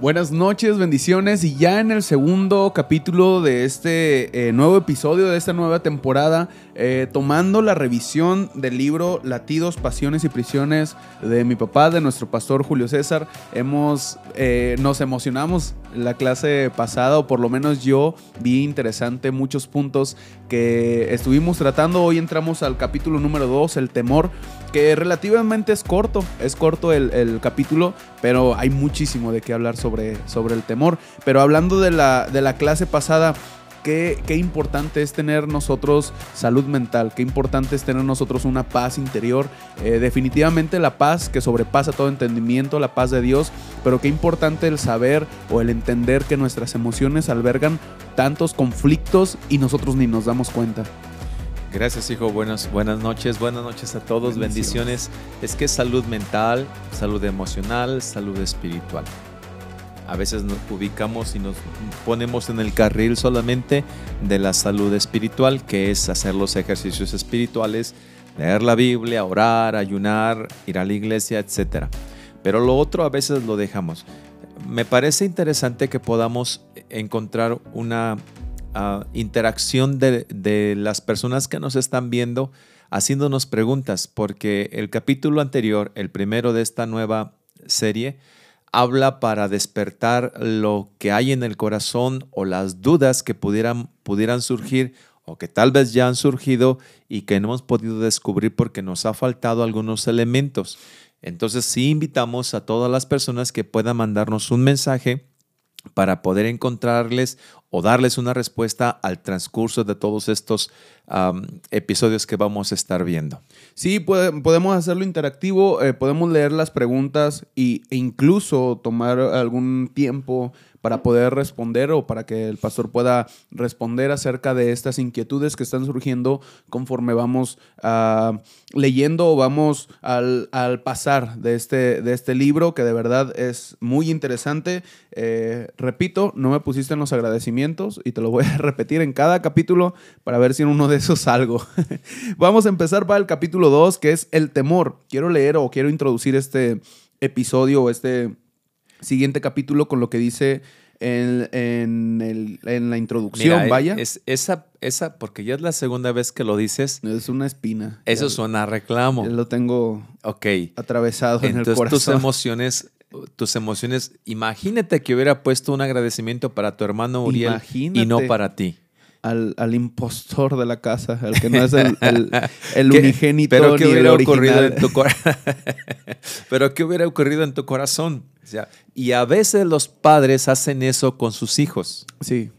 Buenas noches, bendiciones y ya en el segundo capítulo de este eh, nuevo episodio de esta nueva temporada, eh, tomando la revisión del libro Latidos, Pasiones y Prisiones de mi papá, de nuestro pastor Julio César, hemos, eh, nos emocionamos la clase pasada, o por lo menos yo vi interesante muchos puntos que estuvimos tratando. Hoy entramos al capítulo número 2, el temor, que relativamente es corto, es corto el, el capítulo, pero hay muchísimo de qué hablar sobre, sobre el temor. Pero hablando de la, de la clase pasada, Qué, qué, importante es tener nosotros salud mental, qué importante es tener nosotros una paz interior. Eh, definitivamente la paz que sobrepasa todo entendimiento, la paz de Dios, pero qué importante el saber o el entender que nuestras emociones albergan tantos conflictos y nosotros ni nos damos cuenta. Gracias, hijo. Buenas, buenas noches. Buenas noches a todos. Bendiciones. Es que salud mental, salud emocional, salud espiritual. A veces nos ubicamos y nos ponemos en el carril solamente de la salud espiritual, que es hacer los ejercicios espirituales, leer la Biblia, orar, ayunar, ir a la iglesia, etc. Pero lo otro a veces lo dejamos. Me parece interesante que podamos encontrar una uh, interacción de, de las personas que nos están viendo haciéndonos preguntas, porque el capítulo anterior, el primero de esta nueva serie, habla para despertar lo que hay en el corazón o las dudas que pudieran, pudieran surgir o que tal vez ya han surgido y que no hemos podido descubrir porque nos ha faltado algunos elementos. Entonces sí invitamos a todas las personas que puedan mandarnos un mensaje para poder encontrarles o darles una respuesta al transcurso de todos estos episodios que vamos a estar viendo. Sí, podemos hacerlo interactivo, eh, podemos leer las preguntas y, e incluso tomar algún tiempo para poder responder o para que el pastor pueda responder acerca de estas inquietudes que están surgiendo conforme vamos uh, leyendo o vamos al, al, pasar de este, de este libro que de verdad es muy interesante. Eh, repito, no me pusiste en los agradecimientos y te lo voy a repetir en cada capítulo para ver si en uno de esos salgo. vamos a empezar para el capítulo 2 que es el temor. Quiero leer o quiero introducir este episodio o este siguiente capítulo con lo que dice en, en, el, en la introducción, Mira, vaya. Es, esa, esa, porque ya es la segunda vez que lo dices. Es una espina. Eso ya, suena a reclamo. Ya lo tengo okay. atravesado Entonces, en el corazón. tus emociones, tus emociones, imagínate que hubiera puesto un agradecimiento para tu hermano Uriel Imagínate. y no para ti. Al, al, impostor de la casa, al que no es el, el, el unigénito pero ¿qué ni hubiera el ocurrido en tu pero qué hubiera ocurrido en tu corazón o sea, y a veces los padres hacen eso con sus hijos. Sí.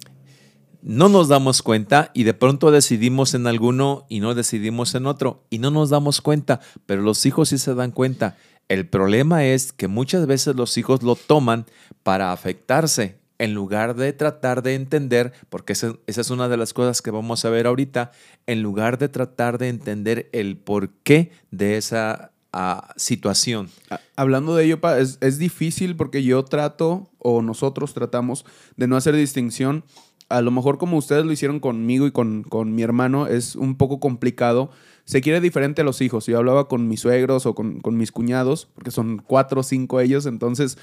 No nos damos cuenta y de pronto decidimos en alguno y no decidimos en otro y no nos damos cuenta pero los hijos sí se dan cuenta. El problema es que muchas veces los hijos lo toman para afectarse en lugar de tratar de entender, porque esa, es una de las cosas que vamos a ver ahorita, en lugar de tratar de entender el porqué de esa uh, situación. Hablando de ello, es, es difícil porque yo trato, o nosotros tratamos, de no hacer distinción. A lo mejor como ustedes lo hicieron conmigo y con, con mi hermano, es un poco complicado se quiere diferente a los hijos. Yo hablaba con mis suegros o con, con mis cuñados, porque son cuatro o cinco ellos, entonces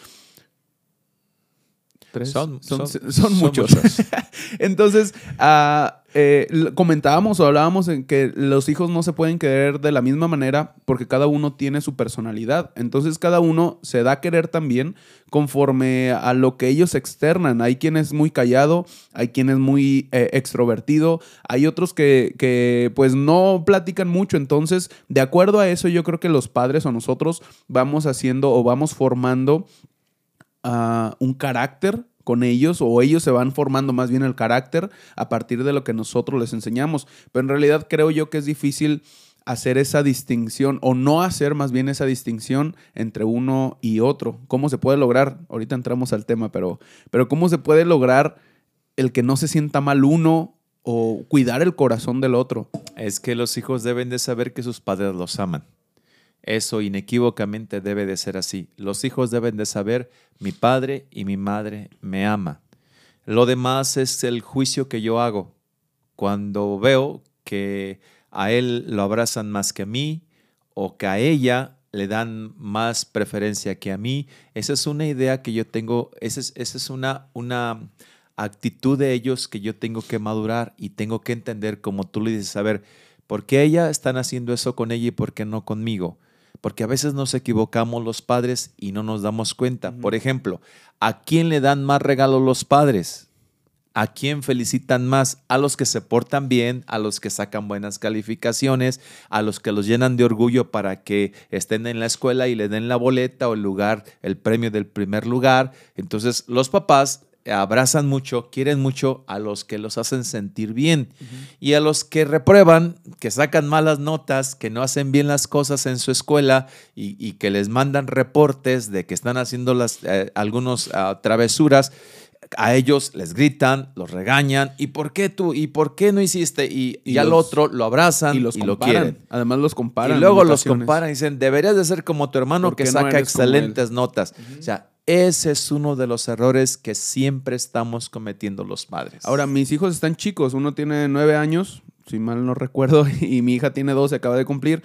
Tres. Son, son, son, son muchos. muchos. Entonces, uh, eh, comentábamos o hablábamos en que los hijos no se pueden querer de la misma manera porque cada uno tiene su personalidad. Entonces, cada uno se da a querer también conforme a lo que ellos externan. Hay quien es muy callado, hay quien es muy eh, extrovertido, hay otros que, que pues no platican mucho. Entonces, de acuerdo a eso, yo creo que los padres o nosotros vamos haciendo o vamos formando Uh, un carácter con ellos o ellos se van formando más bien el carácter a partir de lo que nosotros les enseñamos. Pero en realidad creo yo que es difícil hacer esa distinción o no hacer más bien esa distinción entre uno y otro. ¿Cómo se puede lograr? Ahorita entramos al tema, pero, pero ¿cómo se puede lograr el que no se sienta mal uno o cuidar el corazón del otro? Es que los hijos deben de saber que sus padres los aman. Eso inequívocamente debe de ser así. Los hijos deben de saber, mi padre y mi madre me ama. Lo demás es el juicio que yo hago. Cuando veo que a él lo abrazan más que a mí o que a ella le dan más preferencia que a mí. Esa es una idea que yo tengo, esa es, una, una actitud de ellos que yo tengo que madurar y tengo que entender, como tú le dices, a ver, ¿por qué ella están haciendo eso con ella y por qué no conmigo? Porque a veces nos equivocamos los padres y no nos damos cuenta. Por ejemplo, ¿a quién le dan más regalos los padres? ¿A quién felicitan más? A los que se portan bien, a los que sacan buenas calificaciones, a los que los llenan de orgullo para que estén en la escuela y le den la boleta o el lugar, el premio del primer lugar. Entonces, los papás abrazan mucho, quieren mucho a los que los hacen sentir bien y a los que reprueban, que sacan malas notas, que no hacen bien las cosas en su escuela y, que les mandan reportes de que están haciendo las, eh, algunos ah, travesuras a ellos les gritan, los regañan, ¿y por qué tú? ¿Y por qué no hiciste? Y, y, al otro lo abrazan y, lo quieren. Además los comparan. Y luego los comparan y dicen, deberías de ser como tu hermano que saca excelentes notas. O sea, ese es uno de los errores que siempre estamos cometiendo los padres. Ahora, mis hijos están chicos. Uno tiene nueve años, si mal no recuerdo, y mi hija tiene doce, acaba de cumplir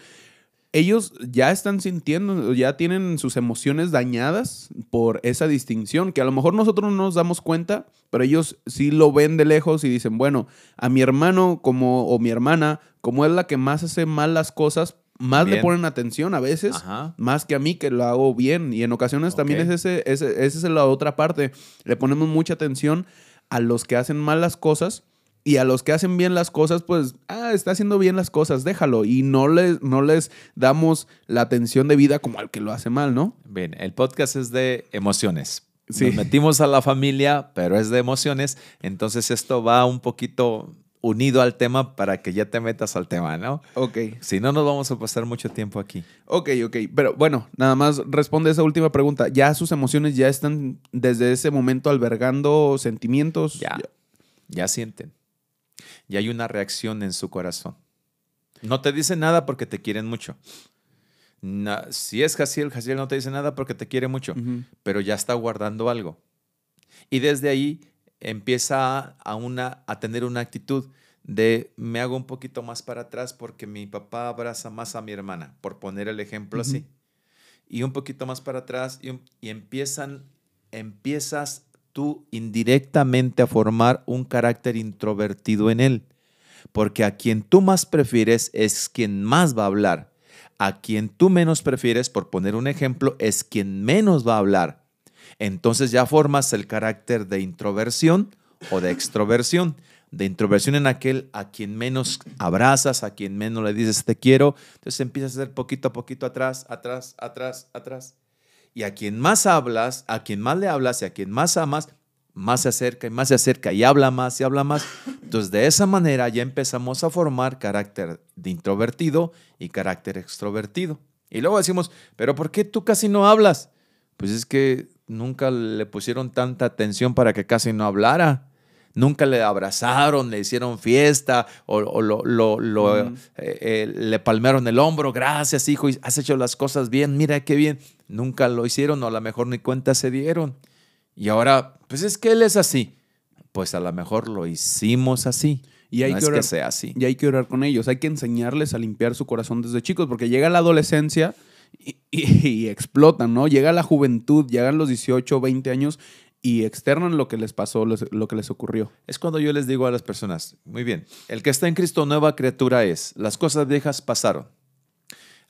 ellos ya están sintiendo, ya tienen sus emociones dañadas por esa distinción, que a lo mejor nosotros no nos damos cuenta, pero ellos sí lo ven de lejos y dicen, bueno, a mi hermano como, o mi hermana, como es la que más hace mal las cosas, más le ponen atención a veces, más que a mí que lo hago bien. Y en ocasiones también es ese, ese, esa es la otra parte. Le ponemos mucha atención a los que hacen mal las cosas y a los que hacen bien las cosas, pues, ah, está haciendo bien las cosas, déjalo. Y no les, no les damos la atención de vida como al que lo hace mal, ¿no? Bien, el podcast es de emociones. Sí. Nos metimos a la familia, pero es de emociones. Entonces esto va un poquito unido al tema para que ya te metas al tema, ¿no? Ok. Si no, nos vamos a pasar mucho tiempo aquí. Ok, ok. Pero bueno, nada más responde esa última pregunta. ¿Ya sus emociones ya están desde ese momento albergando sentimientos? Ya. Ya sienten y hay una reacción en su corazón. No te dice nada porque te quieren mucho. si es Jaciel, Jaciel no te dice nada porque te quiere mucho, pero ya está guardando algo. Y desde ahí empieza a, una, a tener una actitud de me hago un poquito más para atrás porque mi papá abraza más a mi hermana, por poner el ejemplo así. Y un poquito más para atrás y, y empiezan, empiezas tú indirectamente a formar un carácter introvertido en él. Porque a quien tú más prefieres es quien más va a hablar. A quien tú menos prefieres, por poner un ejemplo, es quien menos va a hablar. Entonces ya formas el carácter de introversión o de extroversión. De introversión en aquel a quien menos abrazas, a quien menos le dices te quiero. Entonces empiezas a hacer poquito a poquito atrás, atrás, atrás, atrás. Y a quien más hablas, a quien más le hablas y a quien más amas, más se acerca y más se acerca y habla más y habla más. Entonces, de esa manera ya empezamos a formar carácter de introvertido y carácter extrovertido. Y luego decimos, pero ¿por qué tú casi no hablas? Pues es que nunca le pusieron tanta atención para que casi no hablara. Nunca le abrazaron, le hicieron fiesta o, lo, eh, eh, le palmearon el hombro. Gracias, hijo, has hecho las cosas bien. Mira qué bien. Nunca lo hicieron o a lo mejor ni cuenta se dieron. Y ahora, pues es que él es así. Pues a lo mejor lo hicimos así. Y hay que, orar, sea así. Y hay que orar con ellos. Hay que enseñarles a limpiar su corazón desde chicos, porque llega la adolescencia y, explotan, ¿no? Llega la juventud, llegan los 18, 20 años y externan lo que les pasó, lo que les ocurrió. Es cuando yo les digo a las personas, muy bien, el que está en Cristo nueva criatura es, las cosas viejas pasaron.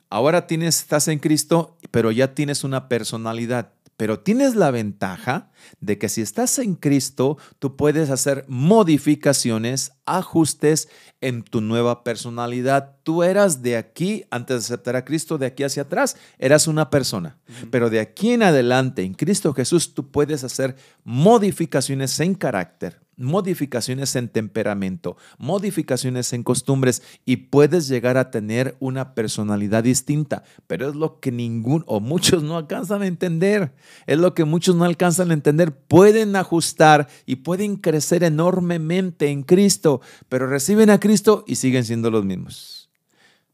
Ahora tienes, estás en Cristo, pero ya tienes una personalidad. Pero tienes la ventaja de que si estás en Cristo, tú puedes hacer modificaciones, ajustes en tu nueva personalidad. Tú eras de aquí, antes de aceptar a Cristo, de aquí hacia atrás, eras una persona. Pero de aquí en adelante, en Cristo Jesús, tú puedes hacer modificaciones en carácter, modificaciones en temperamento, modificaciones en costumbres y puedes llegar a tener una personalidad distinta, pero es lo que ningún o muchos no alcanzan a entender, es lo que muchos no alcanzan a entender, pueden ajustar y pueden crecer enormemente en Cristo, pero reciben a Cristo y siguen siendo los mismos,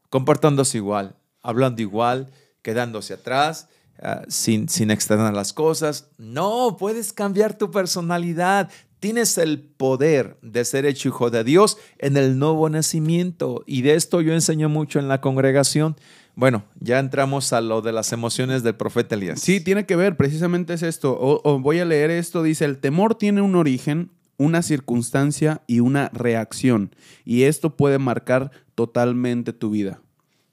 comportándose igual, hablando igual, quedándose atrás, ah, sin, sin externar las cosas. No, puedes cambiar tu personalidad. Tienes el poder de ser hecho hijo de Dios en el nuevo nacimiento. Y de esto yo enseño mucho en la congregación. Bueno, ya entramos a lo de las emociones del profeta Elías. Sí, tiene que ver, precisamente es esto. O, voy a leer esto, dice, el temor tiene un origen, una circunstancia y una reacción. Y esto puede marcar totalmente tu vida.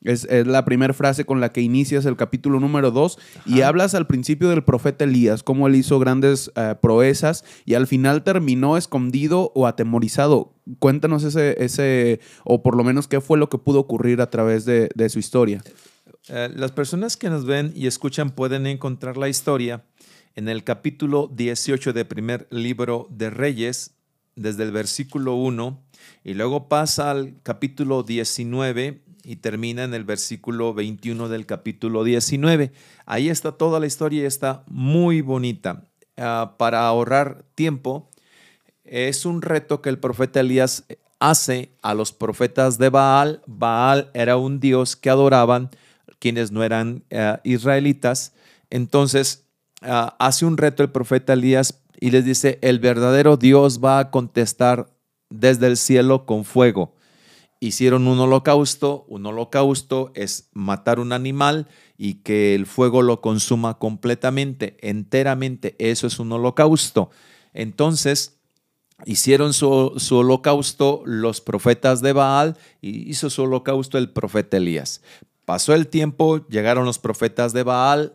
Es, es la primera frase con la que inicias el capítulo número 2 y hablas al principio del profeta Elías, cómo él hizo grandes eh, proezas y al final terminó escondido o atemorizado. Cuéntanos ese, ese, o por lo menos qué fue lo que pudo ocurrir a través de, de su historia. Eh, las personas que nos ven y escuchan pueden encontrar la historia en el capítulo 18 del primer libro de Reyes, desde el versículo 1, y luego pasa al capítulo 19 y termina en el versículo 21 del capítulo 19. Ahí está toda la historia y está muy bonita. Ah, para ahorrar tiempo, es un reto que el profeta Elías hace a los profetas de Baal. Baal era un dios que adoraban quienes no eran uh, israelitas. Entonces, uh, hace un reto el profeta Elías y les dice, el verdadero Dios va a contestar desde el cielo con fuego. Hicieron un holocausto, un holocausto es matar un animal y que el fuego lo consuma completamente, enteramente, eso es un holocausto. Entonces, hicieron su, su, holocausto los profetas de Baal y hizo su holocausto el profeta Elías. Pasó el tiempo, llegaron los profetas de Baal,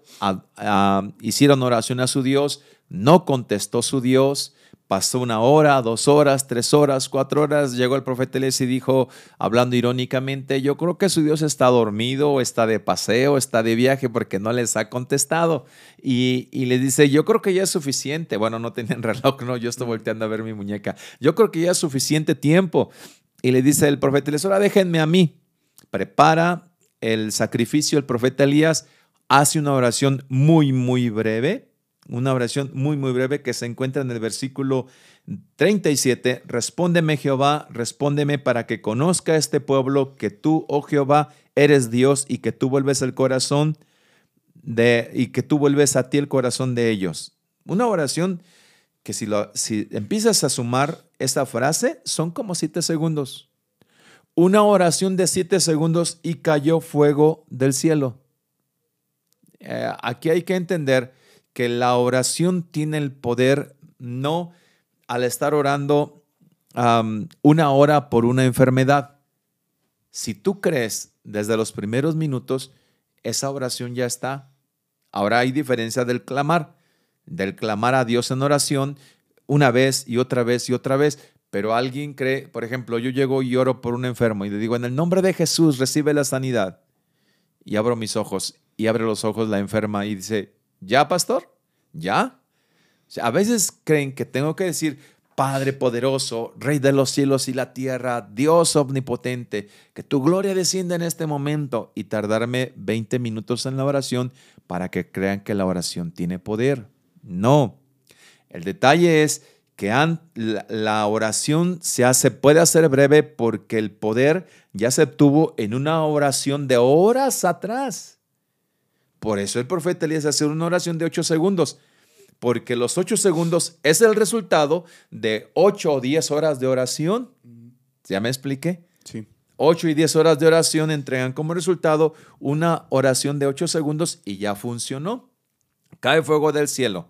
hicieron oración a su Dios, no contestó su Dios, pasó una hora, dos horas, tres horas, cuatro horas, llegó el profeta Elías y dijo, hablando irónicamente, yo creo que su Dios está dormido, está de paseo, está de viaje porque no les ha contestado. Y, y le dice, yo creo que ya es suficiente. Bueno, no tenían reloj, no, yo estoy volteando a ver mi muñeca. Yo creo que ya es suficiente tiempo. Y le dice el profeta Elías, ahora déjenme a mí. Prepara el sacrificio, el profeta Elías hace una oración muy, muy breve, una oración muy, muy breve que se encuentra en el versículo 37. Respóndeme Jehová, respóndeme para que conozca este pueblo que tú, oh Jehová, eres Dios y que tú vuelves el corazón de, y que tú vuelves a ti el corazón de ellos. Una oración que si, lo, si empiezas a sumar esta frase, son como siete segundos una oración de siete segundos y cayó fuego del cielo. Eh, aquí hay que entender que la oración tiene el poder no al estar orando una hora por una enfermedad. Si tú crees desde los primeros minutos, esa oración ya está. Ahora hay diferencia del clamar, del clamar a Dios en oración una vez y otra vez y otra vez. Pero alguien cree, por ejemplo, yo llego y oro por un enfermo y le digo, en el nombre de Jesús recibe la sanidad. Y abro mis ojos y abre los ojos la enferma y dice, ¿ya, pastor? ¿Ya? A veces creen que tengo que decir, Padre poderoso, Rey de los cielos y la tierra, Dios omnipotente, que tu gloria descienda en este momento y tardarme 20 minutos en la oración para que crean que la oración tiene poder. No. El detalle es que la oración se hace, puede hacer breve porque el poder ya se obtuvo en una oración de horas atrás. Por eso el profeta Elías hace una oración de ocho segundos, porque los ocho segundos es el resultado de ocho o diez horas de oración. ¿Ya me expliqué? Sí. Ocho y diez horas de oración entregan como resultado una oración de ocho segundos y ya funcionó. Cae fuego del cielo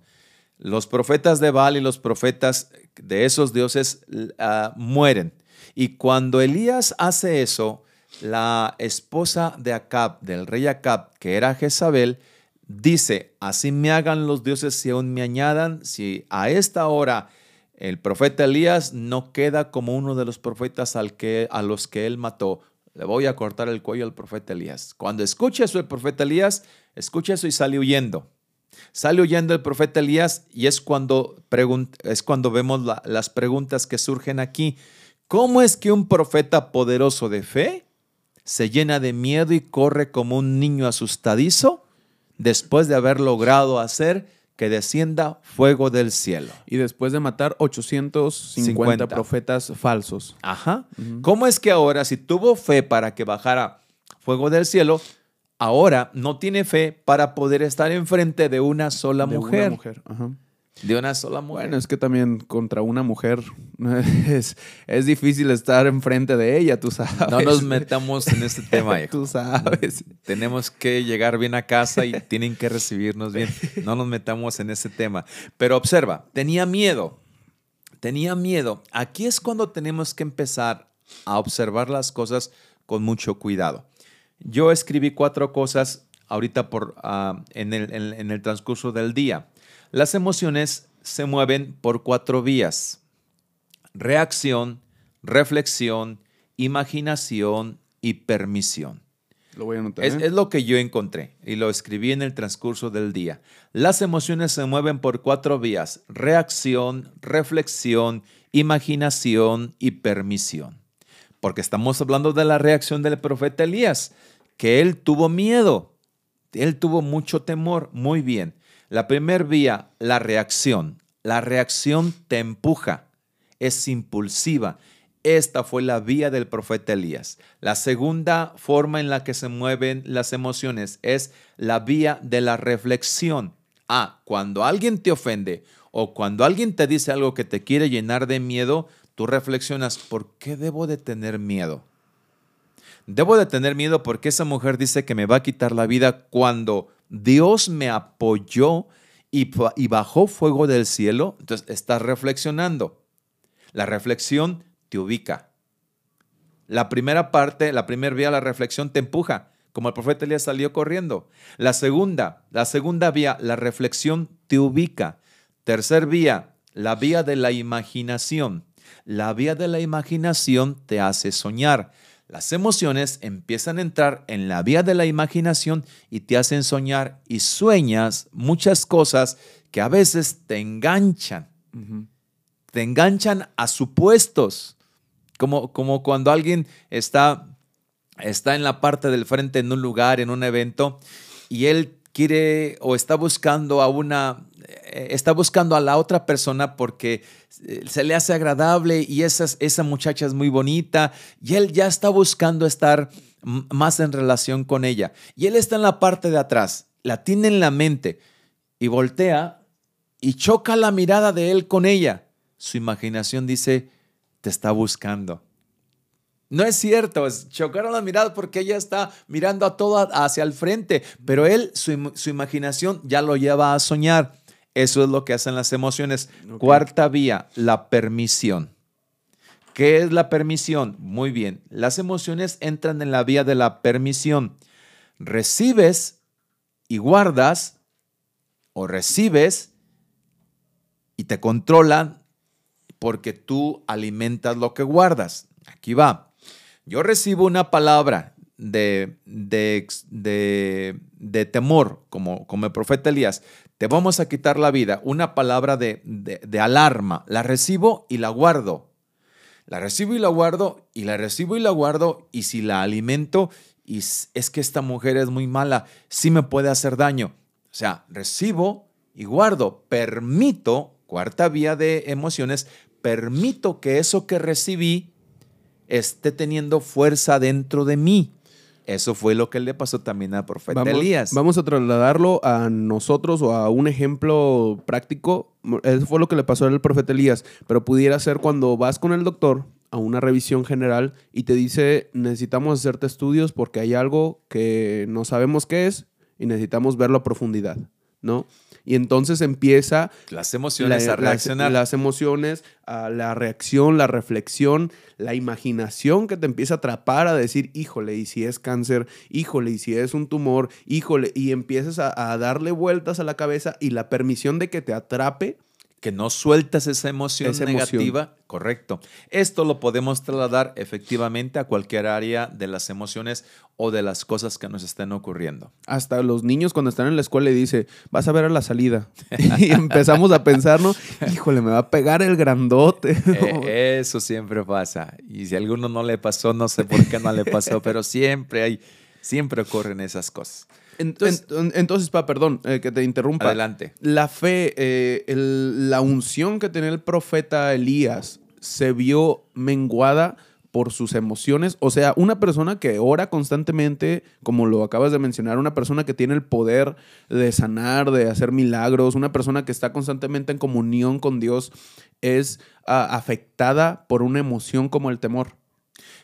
los profetas de Baal y los profetas de esos dioses uh, mueren. Y cuando Elías hace eso, la esposa de Acab, del rey Acab, que era Jezabel, dice, así me hagan los dioses si aún me añadan, si a esta hora el profeta Elías no queda como uno de los profetas al que, a los que él mató, le voy a cortar el cuello al profeta Elías. Cuando escucha eso el profeta Elías, escucha eso y sale huyendo. Sale huyendo el profeta Elías y es cuando, es cuando vemos la, las preguntas que surgen aquí. ¿Cómo es que un profeta poderoso de fe se llena de miedo y corre como un niño asustadizo después de haber logrado hacer que descienda fuego del cielo? Y después de matar 850 50. profetas falsos. Ajá. Uh -huh. ¿Cómo es que ahora, si tuvo fe para que bajara fuego del cielo, ahora no tiene fe para poder estar enfrente de una sola De mujer. una mujer. Ajá. De una sola mujer. Bueno, es que también contra una mujer es, es difícil estar enfrente de ella, tú sabes. No nos metamos en este tema, hijo. Tú sabes. Tenemos que llegar bien a casa y tienen que recibirnos bien. No nos metamos en ese tema. Pero observa, tenía miedo. Tenía miedo. Aquí es cuando tenemos que empezar a observar las cosas con mucho cuidado. Yo escribí cuatro cosas ahorita por, ah, en, el, en el transcurso del día. Las emociones se mueven por cuatro vías. Reacción, reflexión, imaginación y permisión. Lo voy a anotar. Es, ¿eh? es lo que yo encontré y lo escribí en el transcurso del día. Las emociones se mueven por cuatro vías. Reacción, reflexión, imaginación y permisión. Porque estamos hablando de la reacción del profeta Elías, que él tuvo miedo, él tuvo mucho temor. Muy bien. La primera vía, la reacción. La reacción te empuja, es impulsiva. Esta fue la vía del profeta Elías. La segunda forma en la que se mueven las emociones es la vía de la reflexión. Ah, cuando alguien te ofende o cuando alguien te dice algo que te quiere llenar de miedo, tú reflexionas, ¿por qué debo de tener miedo? Debo de tener miedo porque esa mujer dice que me va a quitar la vida cuando Dios me apoyó y, bajó fuego del cielo. Entonces, estás reflexionando. La reflexión te ubica. La primera parte, la primera vía, la reflexión te empuja, como el profeta Elías salió corriendo. La segunda, la segunda vía, la reflexión te ubica. Tercer vía, la vía de la imaginación. La vía de la imaginación te hace soñar. Las emociones empiezan a entrar en la vía de la imaginación y te hacen soñar y sueñas muchas cosas que a veces te enganchan. Te enganchan a supuestos. Como, como cuando alguien está, está en la parte del frente en un lugar, en un evento, y él quiere o está buscando a una, está buscando a la otra persona porque eh, se le hace agradable y esa, esa muchacha es muy bonita y él ya está buscando estar más en relación con ella. Y él está en la parte de atrás, la tiene en la mente y voltea y choca la mirada de él con ella. Su imaginación dice, te está buscando. No es cierto, es chocaron la mirada porque ella está mirando a todo hacia el frente, pero él, su, su, imaginación ya lo lleva a soñar. Eso es lo que hacen las emociones. Okay. Cuarta vía, la permisión. ¿Qué es la permisión? Muy bien, las emociones entran en la vía de la permisión. Recibes y guardas, o recibes y te controlan porque tú alimentas lo que guardas. Aquí va. Yo recibo una palabra de, de, de, de temor, como, como el profeta Elías. Te vamos a quitar la vida. Una palabra de, de alarma. La recibo y la guardo. La recibo y la guardo, y la recibo y la guardo, y si la alimento, y es que esta mujer es muy mala, sí me puede hacer daño. O sea, recibo y guardo. Permito, cuarta vía de emociones, permito que eso que recibí esté teniendo fuerza dentro de mí. Eso fue lo que le pasó también al profeta vamos, Elías. Vamos a trasladarlo a nosotros o a un ejemplo práctico. Eso fue lo que le pasó al profeta Elías. Pero pudiera ser cuando vas con el doctor a una revisión general y te dice necesitamos hacerte estudios porque hay algo que no sabemos qué es y necesitamos verlo a profundidad, ¿no? Y entonces empieza las emociones la, a reaccionar. Las, las emociones, a la reacción, la reflexión, la imaginación que te empieza a atrapar a decir, híjole, y si es cáncer, híjole, y si es un tumor, híjole, y empiezas a, a darle vueltas a la cabeza y la permisión de que te atrape. Que no sueltas esa emoción Esa negativa. emoción. Correcto. Esto lo podemos trasladar efectivamente a cualquier área de las emociones o de las cosas que nos estén ocurriendo. Hasta los niños cuando están en la escuela y dice, vas a ver a la salida. y empezamos a pensar, ¿no? Híjole, me va a pegar el grandote. Eh, eso siempre pasa. Y si a alguno no le pasó, no sé por qué no le pasó, pero siempre hay, siempre ocurren esas cosas. Entonces, entonces pa, perdón, eh, que te interrumpa. Adelante. La fe, eh, el- la unción que tenía el profeta Elías se vio menguada por sus emociones. O sea, una persona que ora constantemente, como lo acabas de mencionar, una persona que tiene el poder de sanar, de hacer milagros, una persona que está constantemente en comunión con Dios, es afectada por una emoción como el temor.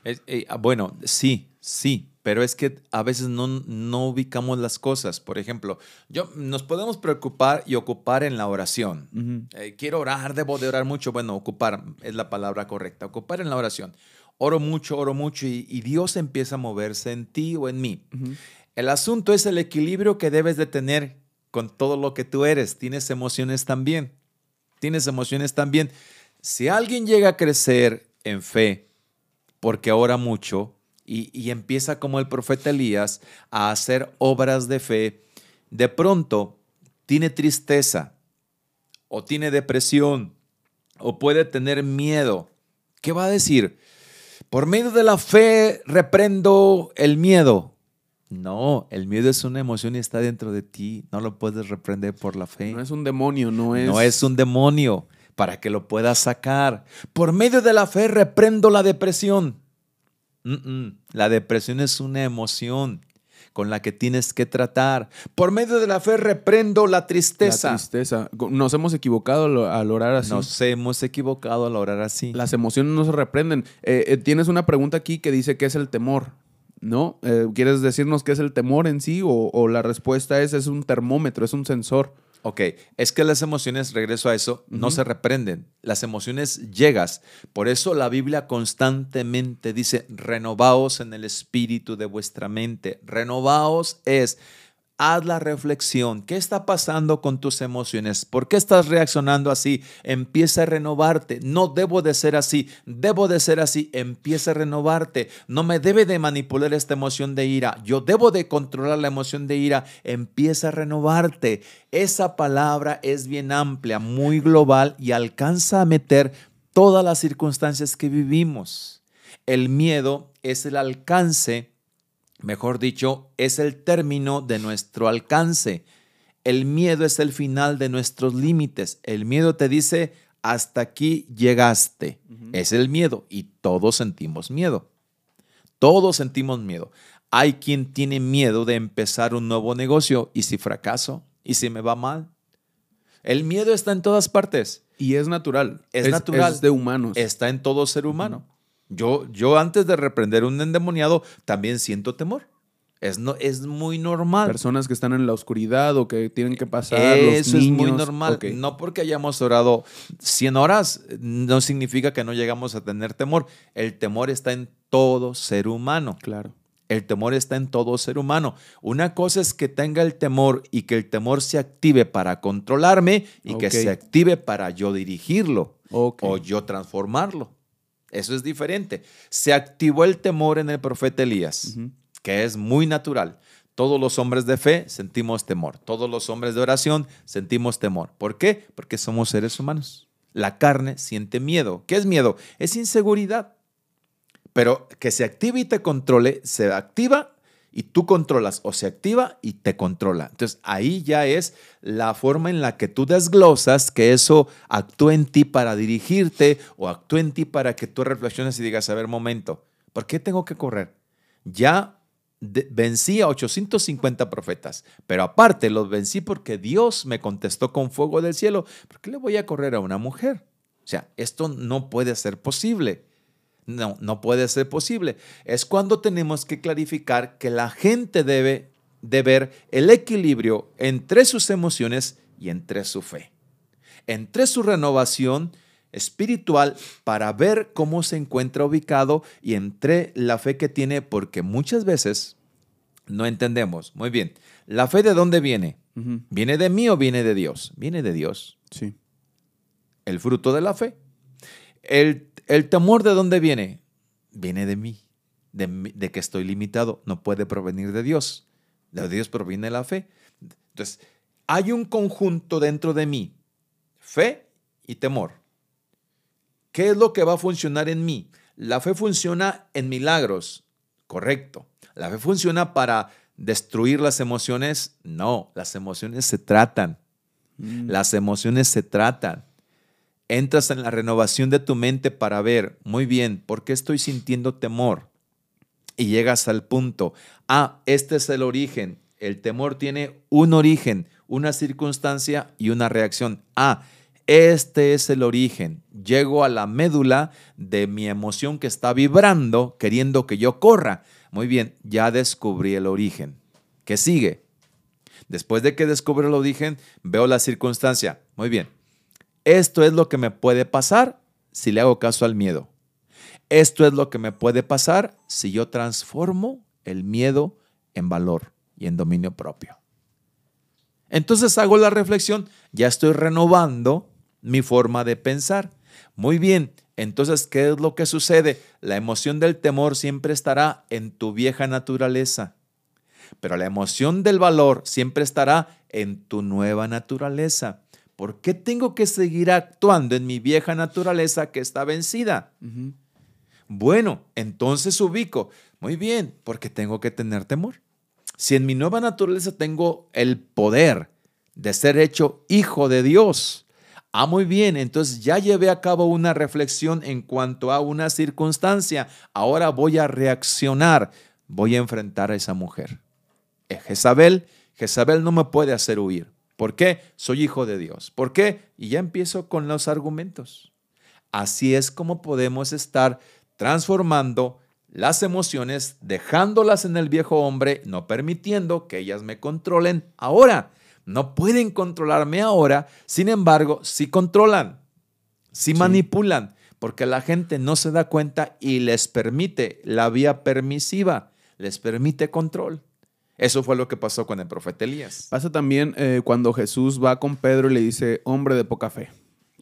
Eh, ah, bueno, sí, sí, pero es que a veces no, no ubicamos las cosas. Por ejemplo, yo, nos podemos preocupar y ocupar en la oración. Eh, quiero orar, debo de orar mucho. Bueno, ocupar es la palabra correcta, ocupar en la oración. Oro mucho, oro mucho y, Dios empieza a moverse en ti o en mí. El asunto es el equilibrio que debes de tener con todo lo que tú eres. Tienes emociones también. Tienes emociones también. Si alguien llega a crecer en fe, porque ora mucho y, empieza como el profeta Elías a hacer obras de fe, de pronto tiene tristeza o tiene depresión o puede tener miedo. ¿Qué va a decir? Por medio de la fe reprendo el miedo. No, el miedo es una emoción y está dentro de ti. No lo puedes reprender por la fe. No es un demonio, no es. No es un demonio para que lo puedas sacar. Por medio de la fe reprendo la depresión. La depresión es una emoción con la que tienes que tratar. Por medio de la fe reprendo la tristeza. La tristeza. Nos hemos equivocado al orar así. Nos hemos equivocado al orar así. Las emociones no se reprenden. Eh, eh, tienes una pregunta aquí que dice qué es el temor. ¿No? Eh, ¿Quieres decirnos qué es el temor en sí? O, o la respuesta es, es un termómetro, es un sensor. Ok, es que las emociones, regreso a eso, no se reprenden. Las emociones llegas. Por eso la Biblia constantemente dice, renovaos en el espíritu de vuestra mente. Renovaos es haz la reflexión. ¿Qué está pasando con tus emociones? ¿Por qué estás reaccionando así? Empieza a renovarte. No debo de ser así. Debo de ser así. Empieza a renovarte. No me debe de manipular esta emoción de ira. Yo debo de controlar la emoción de ira. Empieza a renovarte. Esa palabra es bien amplia, muy global y alcanza a meter todas las circunstancias que vivimos. El miedo es el alcance mejor dicho, es el término de nuestro alcance. El miedo es el final de nuestros límites. El miedo te dice, hasta aquí llegaste. Es el miedo y todos sentimos miedo. Todos sentimos miedo. Hay quien tiene miedo de empezar un nuevo negocio y si fracaso y si me va mal. El miedo está en todas partes. Y es natural. Es, natural. Es de humanos. Está en todo ser humano. Yo, yo antes de reprender un endemoniado también siento temor. Es, no, es muy normal. Personas que están en la oscuridad o que tienen que pasar. Eso es muy normal. No porque hayamos orado 100 horas, no significa que no llegamos a tener temor. El temor está en todo ser humano. Claro. El temor está en todo ser humano. Una cosa es que tenga el temor y que el temor se active para controlarme y que se active para yo dirigirlo o yo transformarlo. Eso es diferente. Se activó el temor en el profeta Elías, que es muy natural. Todos los hombres de fe sentimos temor. Todos los hombres de oración sentimos temor. ¿Por qué? Porque somos seres humanos. La carne siente miedo. ¿Qué es miedo? Es inseguridad. Pero que se active y te controle, se activa y tú controlas o se activa y te controla. Entonces ahí ya es la forma en la que tú desglosas que eso actúa en ti para dirigirte o actúa en ti para que tú reflexiones y digas, a ver, momento, ¿por qué tengo que correr? Ya vencí a 850 profetas, pero aparte los vencí porque Dios me contestó con fuego del cielo. ¿Por qué le voy a correr a una mujer? O sea, esto no puede ser posible. No, no puede ser posible. Es cuando tenemos que clarificar que la gente debe de ver el equilibrio entre sus emociones y entre su fe. Entre su renovación espiritual para ver cómo se encuentra ubicado y entre la fe que tiene, porque muchas veces no entendemos. Muy bien, ¿la fe de dónde viene? ¿Viene de mí o viene de Dios? Viene de Dios. Sí. El fruto de la fe. El ¿El temor de dónde viene? Viene de mí, de, que estoy limitado. No puede provenir de Dios. De Dios proviene la fe. Entonces, hay un conjunto dentro de mí, fe y temor. ¿Qué es lo que va a funcionar en mí? La fe funciona en milagros, correcto. La fe funciona para destruir las emociones. No, las emociones se tratan. Mm. Las emociones se tratan entras en la renovación de tu mente para ver, muy bien, ¿por qué estoy sintiendo temor? Y llegas al punto, ah, este es el origen. El temor tiene un origen, una circunstancia y una reacción. Ah, este es el origen. Llego a la médula de mi emoción que está vibrando, queriendo que yo corra. Muy bien, ya descubrí el origen. ¿Qué sigue? Después de que descubro el origen, veo la circunstancia. Muy bien, esto es lo que me puede pasar si le hago caso al miedo. Esto es lo que me puede pasar si yo transformo el miedo en valor y en dominio propio. Entonces hago la reflexión, ya estoy renovando mi forma de pensar. Muy bien, entonces, ¿qué es lo que sucede? La emoción del temor siempre estará en tu vieja naturaleza, pero la emoción del valor siempre estará en tu nueva naturaleza. ¿Por qué tengo que seguir actuando en mi vieja naturaleza que está vencida? Bueno, entonces ubico, muy bien, porque tengo que tener temor. Si en mi nueva naturaleza tengo el poder de ser hecho hijo de Dios, Ah, muy bien, entonces ya llevé a cabo una reflexión en cuanto a una circunstancia. Ahora voy a reaccionar, voy a enfrentar a esa mujer. Jezabel, Jezabel no me puede hacer huir. ¿Por qué? Soy hijo de Dios. ¿Por qué? Y ya empiezo con los argumentos. Así es como podemos estar transformando las emociones, dejándolas en el viejo hombre, no permitiendo que ellas me controlen ahora. No pueden controlarme ahora, sin embargo, sí controlan, sí, manipulan, porque la gente no se da cuenta y les permite la vía permisiva, les permite control. Eso fue lo que pasó con el profeta Elías. Pasa también eh, cuando Jesús va con Pedro y le dice, hombre de poca fe.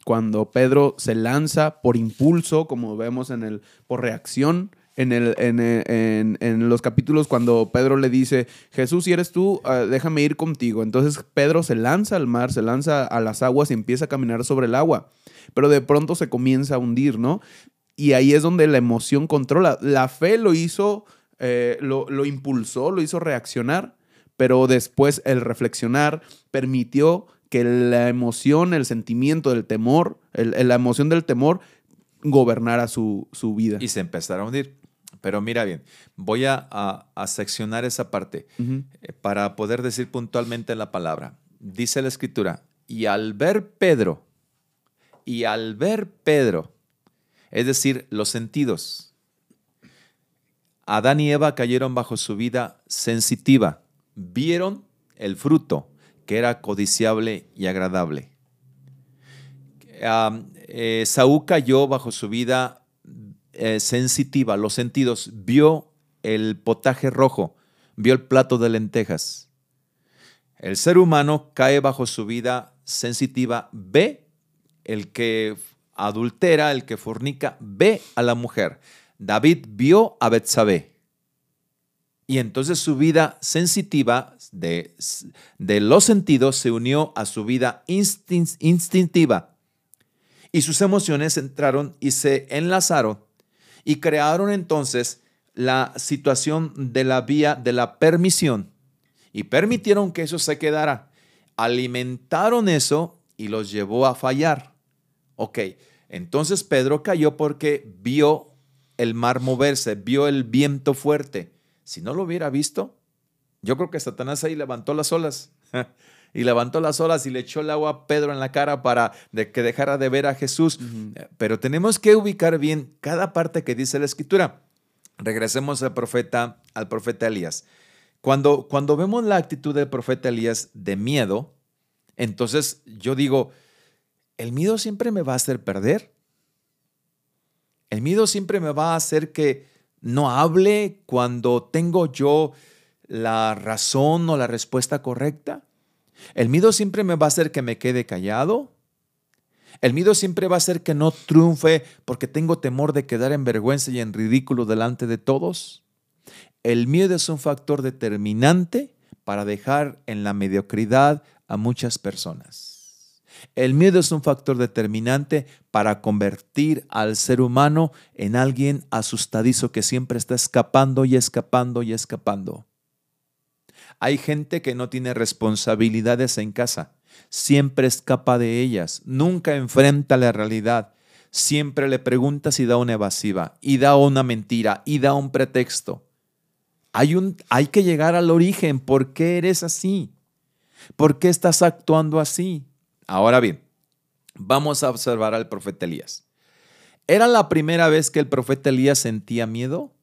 Cuando Pedro se lanza por impulso, como vemos en el, por reacción, en, el, en, los capítulos cuando Pedro le dice, Jesús, si eres tú, ah, déjame ir contigo. Entonces Pedro se lanza al mar, se lanza a las aguas y empieza a caminar sobre el agua. Pero de pronto se comienza a hundir, ¿no? Y ahí es donde la emoción controla. La fe lo hizo, eh, lo, impulsó, lo hizo reaccionar, pero después el reflexionar permitió que la emoción, el sentimiento del temor, la emoción del temor su, su, vida. Y se empezara a hundir. Pero mira bien, voy a, seccionar esa parte eh, para poder decir puntualmente la palabra. Dice la escritura, y al ver Pedro, y al ver Pedro, es decir, los sentidos, Adán y Eva cayeron bajo su vida sensitiva, vieron el fruto que era codiciable y agradable. Eh, Saúl cayó bajo su vida eh, sensitiva, los sentidos, vio el potaje rojo, vio el plato de lentejas. El ser humano cae bajo su vida sensitiva, ve el que adultera, el que fornica, ve a la mujer. David vio a Betsabé. Y entonces su vida sensitiva de, los sentidos se unió a su vida instintiva. Y sus emociones entraron y se enlazaron y crearon entonces la situación de la vía de la permisión y permitieron que eso se quedara. Alimentaron eso y los llevó a fallar. Ok, entonces Pedro cayó porque vio el mar moverse, vio el viento fuerte. Si no lo hubiera visto, yo creo que Satanás ahí levantó las olas. y levantó las olas y le echó el agua a Pedro en la cara para que dejara de ver a Jesús. Eh, pero tenemos que ubicar bien cada parte que dice la escritura. Regresemos al profeta, al profeta Elías. Cuando, cuando vemos la actitud del profeta Elías de miedo, entonces yo digo, ¿el miedo siempre me va a hacer perder? ¿El miedo siempre me va a hacer que no hable cuando tengo yo la razón o la respuesta correcta? El miedo siempre me va a hacer que me quede callado. El miedo siempre va a hacer que no triunfe porque tengo temor de quedar en vergüenza y en ridículo delante de todos. El miedo es un factor determinante para dejar en la mediocridad a muchas personas. El miedo es un factor determinante para convertir al ser humano en alguien asustadizo que siempre está escapando y escapando y escapando. Hay gente que no tiene responsabilidades en casa siempre escapa de ellas, nunca enfrenta la realidad, siempre le pregunta si da una evasiva, y da una mentira, y da un pretexto. Hay, un, hay que llegar al origen, ¿por qué eres así? ¿Por qué estás actuando así? Ahora bien, vamos a observar al profeta Elías. ¿Era la primera vez que el profeta Elías sentía miedo?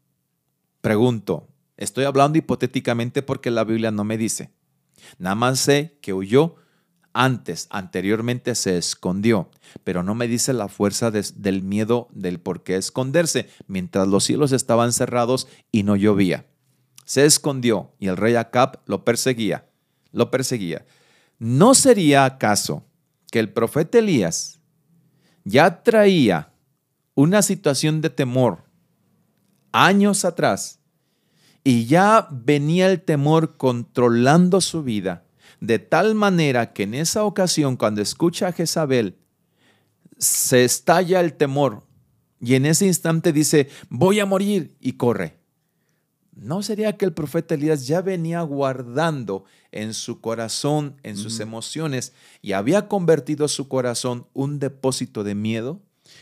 Pregunto, estoy hablando hipotéticamente porque la Biblia no me dice. Nada más sé que huyó antes, anteriormente se escondió, pero no me dice la fuerza del miedo del por qué esconderse mientras los cielos estaban cerrados y no llovía. Se escondió y el rey Acab lo perseguía, lo perseguía. ¿No sería acaso que el profeta Elías ya traía una situación de temor años atrás y ya venía el temor controlando su vida de tal manera que en esa ocasión, cuando escucha a Jezabel, se estalla el temor y en ese instante dice, voy a morir y corre. ¿No sería que el profeta Elías ya venía guardando en su corazón, en sus emociones, y había convertido su corazón un depósito de miedo?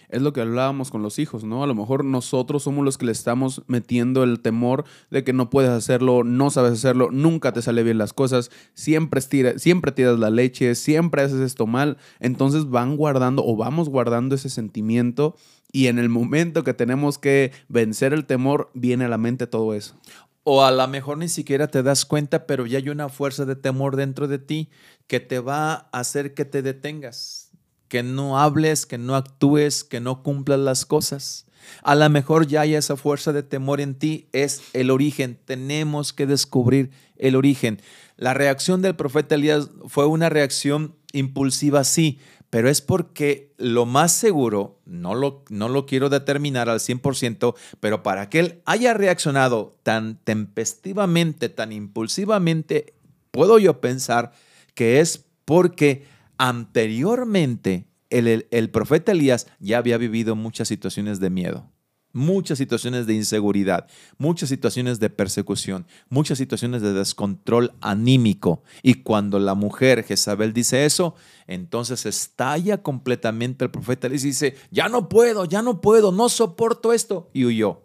es lo que hablábamos con los hijos, ¿no? A lo mejor nosotros somos los que le estamos metiendo el temor de que no puedes hacerlo, no sabes hacerlo, nunca te sale bien las cosas, siempre, siempre tiras la leche, siempre haces esto mal. Entonces van guardando o vamos guardando ese sentimiento y en el momento que tenemos que vencer el temor, viene a la mente todo eso. O a lo mejor ni siquiera te das cuenta, pero ya hay una fuerza de temor dentro de ti que te va a hacer que te detengas que no hables, que no actúes, que no cumplas las cosas. A lo mejor ya hay esa fuerza de temor en ti, es el origen. Tenemos que descubrir el origen. La reacción del profeta Elías fue una reacción impulsiva, sí, pero es porque lo más seguro, no lo, no lo quiero determinar al 100%, pero para que él haya reaccionado tan tempestivamente, tan impulsivamente, puedo yo pensar que es porque anteriormente el, profeta Elías ya había vivido muchas situaciones de miedo, muchas situaciones de inseguridad, muchas situaciones de persecución, muchas situaciones de descontrol anímico. Y cuando la mujer Jezabel dice eso, entonces estalla completamente el profeta y dice, ya no puedo, ya no puedo, no soporto esto. Y huyó.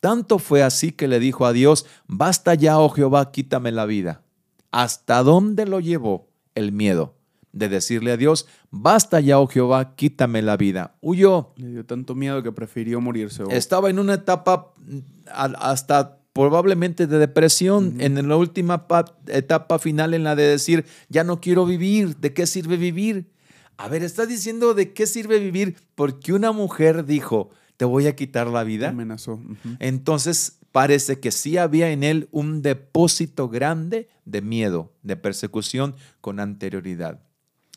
Tanto fue así que le dijo a Dios, basta ya, oh Jehová, quítame la vida. ¿Hasta dónde lo llevó el miedo? De decirle a Dios, basta ya, oh Jehová, quítame la vida. Huyó. Le dio tanto miedo que prefirió morirse. Estaba en una etapa mm, hasta probablemente de depresión, en la última etapa final en la de decir, ya no quiero vivir, ¿de qué sirve vivir? A ver, está diciendo de qué sirve vivir porque una mujer dijo, te voy a quitar la vida. Amenazó. Entonces parece que sí había en él un depósito grande de miedo, de persecución con anterioridad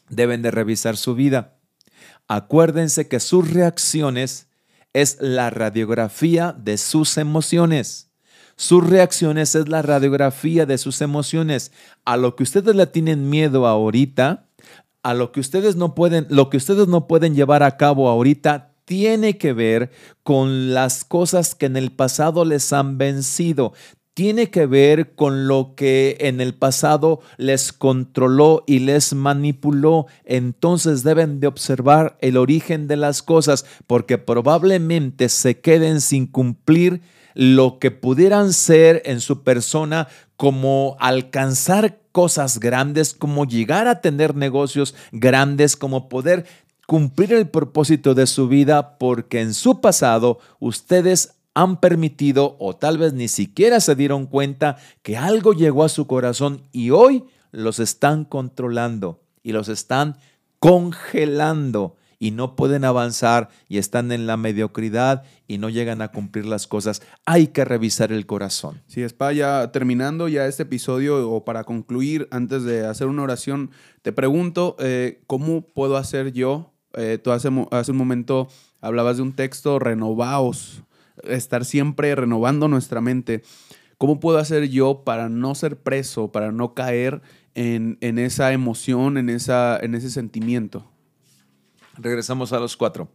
deben de revisar su vida. Acuérdense que sus reacciones es la radiografía de sus emociones. Sus reacciones es la radiografía de sus emociones. A lo que ustedes le tienen miedo ahorita, a lo que ustedes no pueden, lo que ustedes no pueden llevar a cabo ahorita tiene que ver con las cosas que en el pasado les han vencido tiene que ver con lo que en el pasado les controló y les manipuló. Entonces deben de observar el origen de las cosas porque probablemente se queden sin cumplir lo que pudieran ser en su persona como alcanzar cosas grandes, como llegar a tener negocios grandes, como poder cumplir el propósito de su vida porque en su pasado ustedes han permitido o tal vez ni siquiera se dieron cuenta que algo llegó a su corazón y hoy los están controlando y los están congelando y no pueden avanzar y están en la mediocridad y no llegan a cumplir las cosas. Hay que revisar el corazón. Sí, Spa, ya terminando ya este episodio o para concluir, antes de hacer una oración, te pregunto, eh, ¿cómo puedo hacer yo? Eh, tú hace, hace un momento hablabas de un texto, renovaos estar siempre renovando nuestra mente. ¿Cómo puedo hacer yo para no ser preso, para no caer en, esa emoción, en, esa, en ese sentimiento? Regresamos a los cuatro.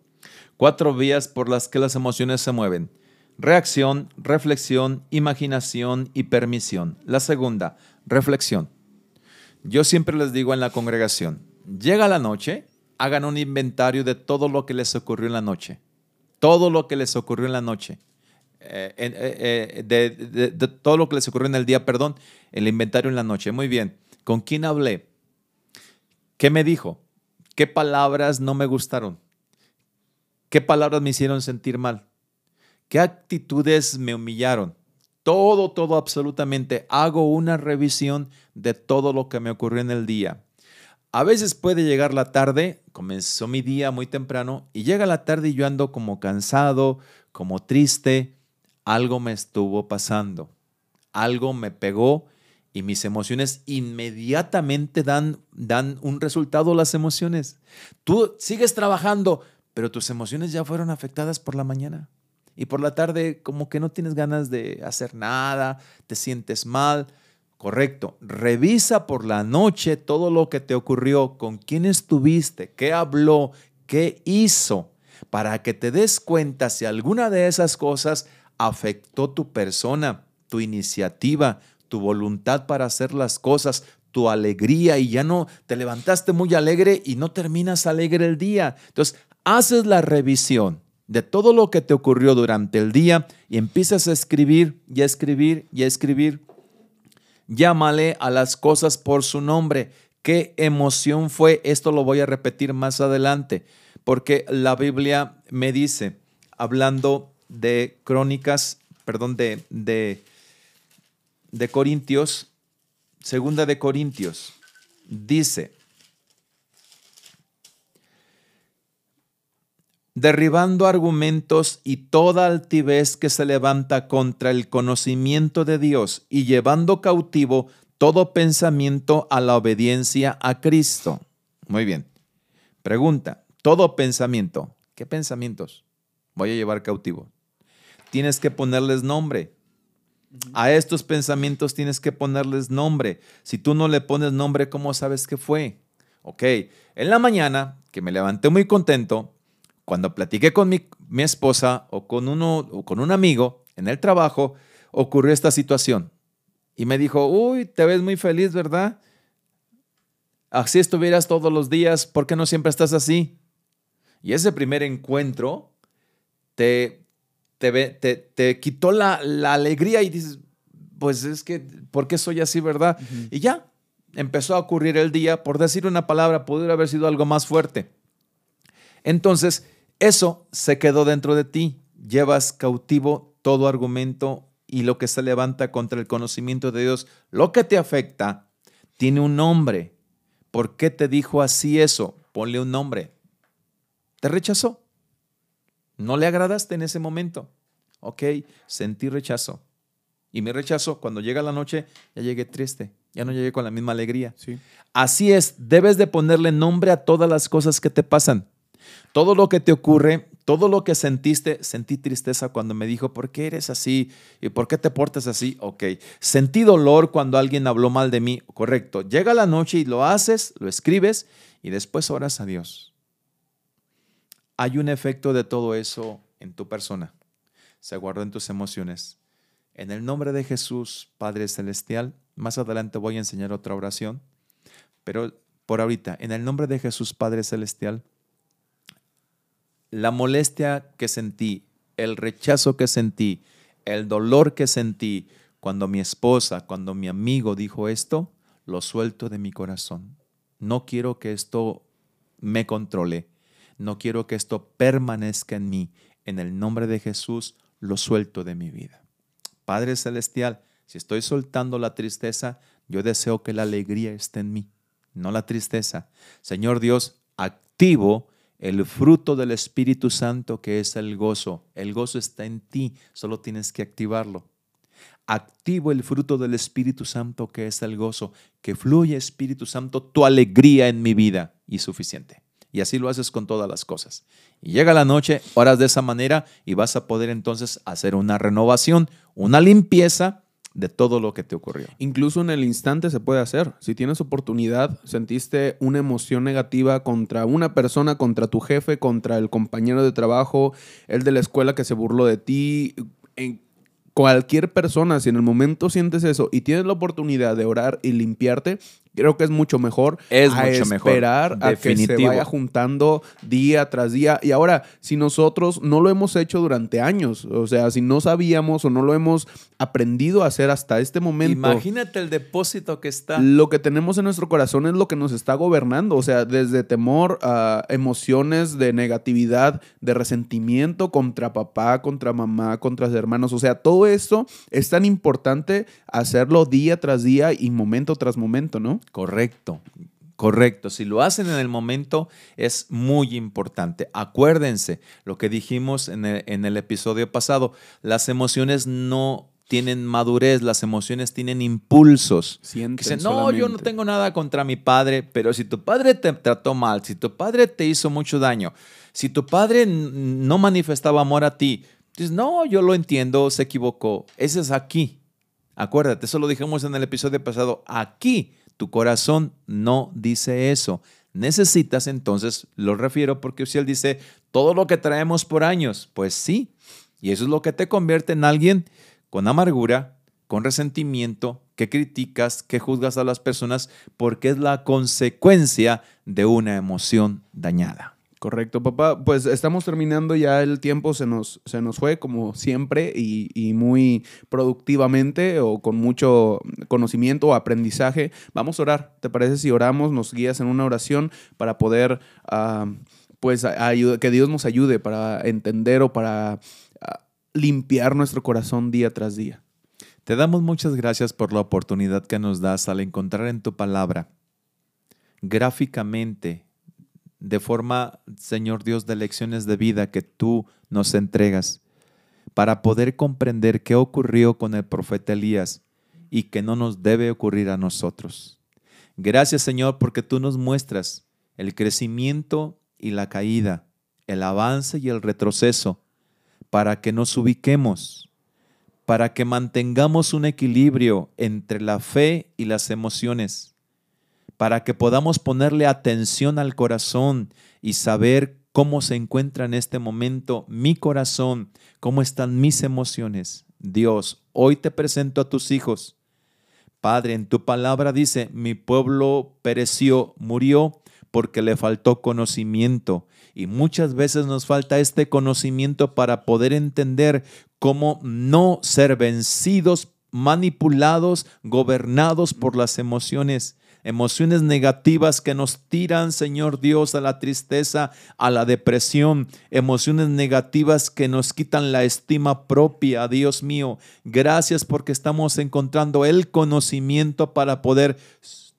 Cuatro vías por las que las emociones se mueven. Reacción, reflexión, imaginación y permisión. La segunda, reflexión. Yo siempre les digo en la congregación, llega la noche, hagan un inventario de todo lo que les ocurrió en la noche. Todo lo que les ocurrió en la noche. Eh, eh, eh, de, de, todo lo que les ocurrió en el día, perdón, el inventario en la noche. Muy bien. ¿Con quién hablé? ¿Qué me dijo? ¿Qué palabras no me gustaron? ¿Qué palabras me hicieron sentir mal? ¿Qué actitudes me humillaron? Todo, todo, absolutamente. Hago una revisión de todo lo que me ocurrió en el día. A veces puede llegar la tarde, comenzó mi día muy temprano y llega la tarde y yo ando como cansado, como triste. Algo me estuvo pasando. Algo me pegó y mis emociones inmediatamente dan, dan un resultado las emociones. Tú sigues trabajando, pero tus emociones ya fueron afectadas por la mañana. Y por la tarde como que no tienes ganas de hacer nada, te sientes mal. Correcto. Revisa por la noche todo lo que te ocurrió, con quién estuviste, qué habló, qué hizo, para que te des cuenta si alguna de esas cosas afectó tu persona, tu iniciativa, tu voluntad para hacer las cosas, tu alegría y ya no te levantaste muy alegre y no terminas alegre el día. Entonces, haces la revisión de todo lo que te ocurrió durante el día y empiezas a escribir y a escribir y a escribir. Llámale a las cosas por su nombre. ¿Qué emoción fue? Esto lo voy a repetir más adelante, porque la Biblia me dice, hablando de crónicas, perdón, de, de, de Corintios, segunda de Corintios, dice, derribando argumentos y toda altivez que se levanta contra el conocimiento de Dios y llevando cautivo todo pensamiento a la obediencia a Cristo. Muy bien. Pregunta, todo pensamiento. ¿Qué pensamientos voy a llevar cautivo? Tienes que ponerles nombre. A estos pensamientos tienes que ponerles nombre. Si tú no le pones nombre, ¿cómo sabes qué fue? Ok, en la mañana, que me levanté muy contento, cuando platiqué con mi, esposa o con, uno, o con un amigo en el trabajo, ocurrió esta situación. Y me dijo, uy, te ves muy feliz, ¿verdad? Así estuvieras todos los días, ¿por qué no siempre estás así? Y ese primer encuentro te, te, te, quitó la, alegría y dices, pues es que, ¿por qué soy así, verdad? Y ya, empezó a ocurrir el día, por decir una palabra, pudiera haber sido algo más fuerte. Entonces, eso se quedó dentro de ti. Llevas cautivo todo argumento y lo que se levanta contra el conocimiento de Dios, lo que te afecta, tiene un nombre. ¿Por qué te dijo así eso? Ponle un nombre. Te rechazó. No le agradaste en ese momento. Ok, sentí rechazo. Y mi rechazo, cuando llega la noche, ya llegué triste, ya no llegué con la misma alegría. Sí. Así es, debes de ponerle nombre a todas las cosas que te pasan. Todo lo que te ocurre, todo lo que sentiste, sentí tristeza cuando me dijo, ¿por qué eres así? ¿Y por qué te portas así? Ok. Sentí dolor cuando alguien habló mal de mí. Correcto. Llega la noche y lo haces, lo escribes y después oras a Dios. Hay un efecto de todo eso en tu persona. Se guardó en tus emociones. En el nombre de Jesús, Padre Celestial, más adelante voy a enseñar otra oración, pero por ahorita, en el nombre de Jesús, Padre Celestial, la molestia que sentí, el rechazo que sentí, el dolor que sentí cuando mi esposa, cuando mi amigo dijo esto, lo suelto de mi corazón. No quiero que esto me controle. No quiero que esto permanezca en mí. En el nombre de Jesús, lo suelto de mi vida. Padre Celestial, si estoy soltando la tristeza, yo deseo que la alegría esté en mí, no la tristeza. Señor Dios, activo el fruto del Espíritu Santo que es el gozo. El gozo está en ti, solo tienes que activarlo. Activo el fruto del Espíritu Santo que es el gozo. Que fluye Espíritu Santo tu alegría en mi vida y suficiente. Y así lo haces con todas las cosas. Y llega la noche, oras de esa manera y vas a poder entonces hacer una renovación, una limpieza de todo lo que te ocurrió. Incluso en el instante se puede hacer. Si tienes oportunidad, sentiste una emoción negativa contra una persona, contra tu jefe, contra el compañero de trabajo, el de la escuela que se burló de ti, en cualquier persona, si en el momento sientes eso y tienes la oportunidad de orar y limpiarte, creo que es mucho mejor Es a mucho mejor, esperar a que se vaya juntando día tras día. Y ahora, si nosotros no lo hemos hecho durante años, o sea, si no sabíamos o no lo hemos aprendido a hacer hasta este momento, Imagínate el depósito que está. lo que tenemos en nuestro corazón es lo que nos está gobernando, o sea, desde temor a emociones de negatividad, de resentimiento contra papá, contra mamá, contra hermanos, o sea, todo esto es tan importante hacerlo día tras día y momento tras momento, ¿no? Correcto, correcto. Si lo hacen en el momento es muy importante. Acuérdense lo que dijimos en el, en el episodio pasado. Las emociones no tienen madurez, las emociones tienen impulsos. Sienten Que dicen, no, yo no solamente". tengo nada contra mi padre, pero si tu padre te trató mal, si tu padre te hizo mucho daño, si tu padre no manifestaba amor a ti, dices, no, yo lo entiendo, se equivocó. Ese es aquí. Acuérdate, eso lo dijimos en el episodio pasado. Aquí tu corazón no dice eso. Necesitas entonces, lo refiero porque si dice, todo lo que traemos por años, pues sí. Y eso es lo que te convierte en alguien con amargura, con resentimiento, que criticas, que juzgas a las personas, porque es la consecuencia de una emoción dañada. Correcto, papá. Pues estamos terminando ya el tiempo, se nos, se nos fue como siempre y, y muy productivamente o con mucho conocimiento o aprendizaje. Vamos a orar. ¿Te parece si oramos, nos guías en una oración para poder, ah, pues, que Dios nos ayude para entender o para ah, limpiar nuestro corazón día tras día? Te damos muchas gracias por la oportunidad que nos das al encontrar en tu palabra gráficamente, de forma, Señor Dios, de lecciones de vida que tú nos entregas, para poder comprender qué ocurrió con el profeta Elías y que no nos debe ocurrir a nosotros. Gracias, Señor, porque tú nos muestras el crecimiento y la caída, el avance y el retroceso, para que nos ubiquemos para que mantengamos un equilibrio entre la fe y las emociones, para que podamos ponerle atención al corazón y saber cómo se encuentra en este momento mi corazón, cómo están mis emociones. Dios, hoy te presento a tus hijos. Padre, en tu palabra dice, mi pueblo pereció, murió porque le faltó conocimiento. Y muchas veces nos falta este conocimiento para poder entender cómo no ser vencidos, manipulados, gobernados por las emociones. Emociones negativas que nos tiran, Señor Dios, a la tristeza, a la depresión. Emociones negativas que nos quitan la estima propia, Dios mío. Gracias porque estamos encontrando el conocimiento para poder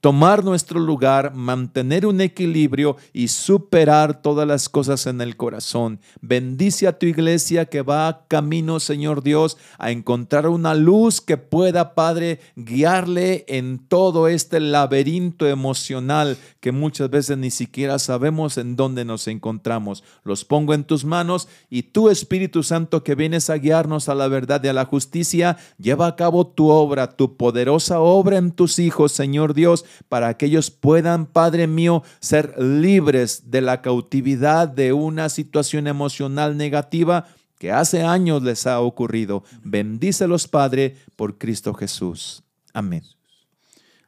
tomar nuestro lugar, mantener un equilibrio y superar todas las cosas en el corazón. Bendice a tu iglesia que va camino, Señor Dios, a encontrar una luz que pueda, Padre, guiarle en todo este laberinto emocional que muchas veces ni siquiera sabemos en dónde nos encontramos. Los pongo en tus manos y tú, Espíritu Santo, que vienes a guiarnos a la verdad y a la justicia, lleva a cabo tu obra, tu poderosa obra en tus hijos, Señor Dios, para que ellos puedan, Padre mío, ser libres de la cautividad de una situación emocional negativa que hace años les ha ocurrido. Bendícelos, Padre, por Cristo Jesús. Amén.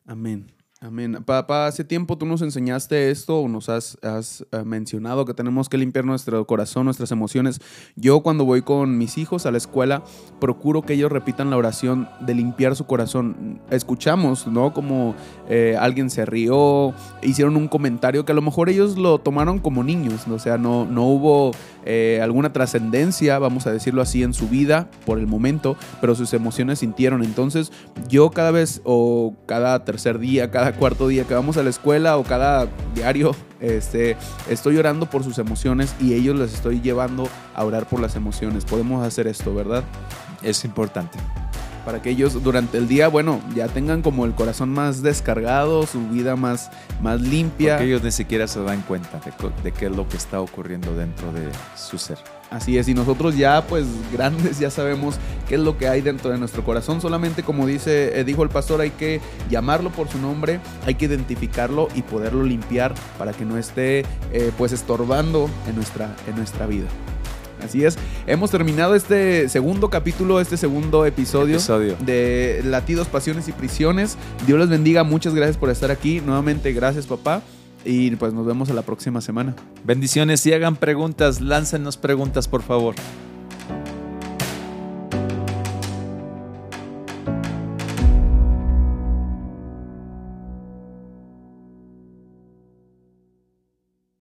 Amén. Amén. Papá, hace tiempo tú nos enseñaste esto o nos has, has, eh, mencionado que tenemos que limpiar nuestro corazón, nuestras emociones. Yo cuando voy con mis hijos a la escuela, procuro que ellos repitan la oración de limpiar su corazón. Escuchamos, ¿no? Como eh, alguien se rió, hicieron un comentario que a lo mejor ellos lo tomaron como niños, ¿no? o sea, no, no hubo eh, alguna trascendencia, vamos a decirlo así, en su vida por el momento, pero sus emociones sintieron. Entonces, yo cada vez o cada tercer día, cada cuarto día que vamos a la escuela o cada diario, este, estoy orando por sus emociones y ellos les estoy llevando a orar por las emociones. Podemos hacer esto, ¿verdad? Es importante. Para que ellos durante el día, bueno, ya tengan como el corazón más descargado, su vida más, más limpia. Porque ellos ni siquiera se dan cuenta de, de qué es lo que está ocurriendo dentro de su ser. Así es, y nosotros ya pues grandes ya sabemos qué es lo que hay dentro de nuestro corazón. Solamente como dice, eh, dijo el pastor, hay que llamarlo por su nombre, hay que identificarlo y poderlo limpiar para que no esté eh, pues estorbando en nuestra, en nuestra vida. Así es. Hemos terminado este segundo capítulo, este segundo episodio, Episodio. de Latidos, Pasiones y Prisiones. Dios les bendiga. Muchas gracias por estar aquí. Nuevamente, gracias, papá. Y pues nos vemos a la próxima semana. Bendiciones y hagan preguntas, láncenos preguntas por favor.